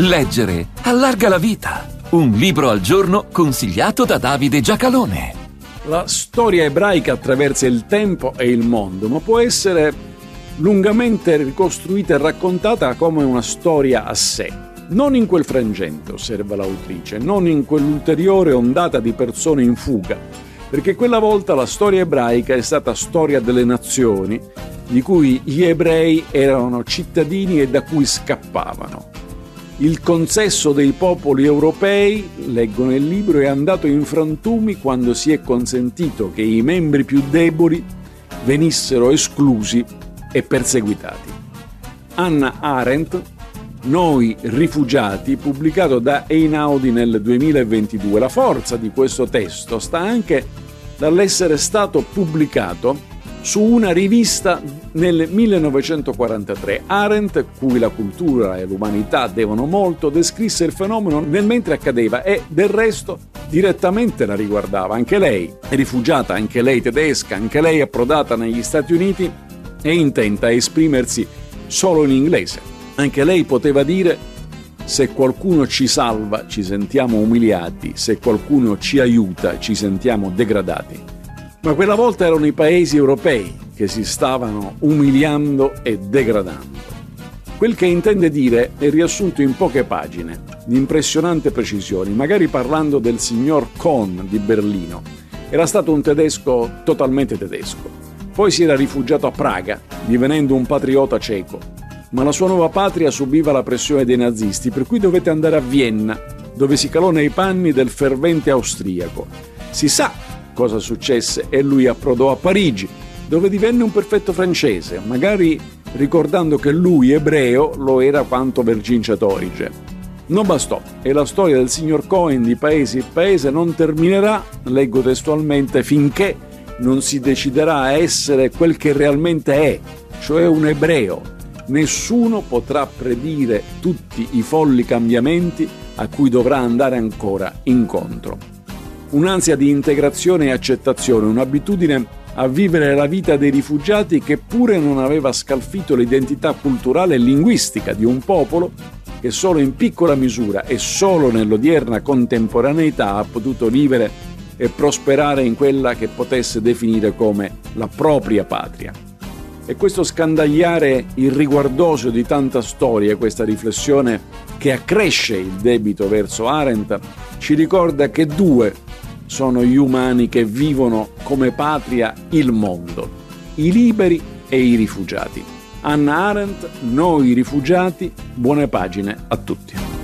Leggere allarga la vita. Un libro al giorno consigliato da Davide Giacalone. La storia ebraica attraversa il tempo e il mondo, ma può essere lungamente ricostruita e raccontata come una storia a sé. Non in quel frangente, osserva l'autrice, non in quell'ulteriore ondata di persone in fuga, perché quella volta la storia ebraica è stata storia delle nazioni, di cui gli ebrei erano cittadini e da cui scappavano. Il consesso dei popoli europei, leggo nel libro, è andato in frantumi quando si è consentito che i membri più deboli venissero esclusi e perseguitati. Anna Arendt, Noi rifugiati, pubblicato da Einaudi nel 2022. La forza di questo testo sta anche dall'essere stato pubblicato su una rivista nel 1943. Arendt, cui la cultura e l'umanità devono molto, descrisse il fenomeno nel mentre accadeva e del resto direttamente la riguardava. Anche lei, rifugiata, anche lei tedesca, anche lei approdata negli Stati Uniti e intenta a esprimersi solo in inglese. Anche lei poteva dire se qualcuno ci salva ci sentiamo umiliati, se qualcuno ci aiuta ci sentiamo degradati. Ma quella volta erano i paesi europei che si stavano umiliando e degradando. Quel che intende dire è riassunto in poche pagine, di impressionante precisione, magari parlando del signor Kohn di Berlino. Era stato un tedesco totalmente tedesco. Poi si era rifugiato a Praga, divenendo un patriota ceco. Ma la sua nuova patria subiva la pressione dei nazisti, per cui dovette andare a Vienna, dove si calò nei panni del fervente austriaco. Si sa cosa successe e lui approdò a Parigi, dove divenne un perfetto francese, magari ricordando che lui, ebreo, lo era quanto Vercingetorige. Non bastò e la storia del signor Cohen di paese in paese non terminerà, leggo testualmente, finché non si deciderà a essere quel che realmente è, cioè un ebreo. Nessuno potrà predire tutti i folli cambiamenti a cui dovrà andare ancora incontro un'ansia di integrazione e accettazione, un'abitudine a vivere la vita dei rifugiati che pure non aveva scalfito l'identità culturale e linguistica di un popolo che solo in piccola misura e solo nell'odierna contemporaneità ha potuto vivere e prosperare in quella che potesse definire come la propria patria. E questo scandagliare irriguardoso di tanta storia, questa riflessione che accresce il debito verso Arendt, ci ricorda che due sono gli umani che vivono come patria il mondo, i liberi e i rifugiati. Anna Arendt, noi rifugiati, buone pagine a tutti.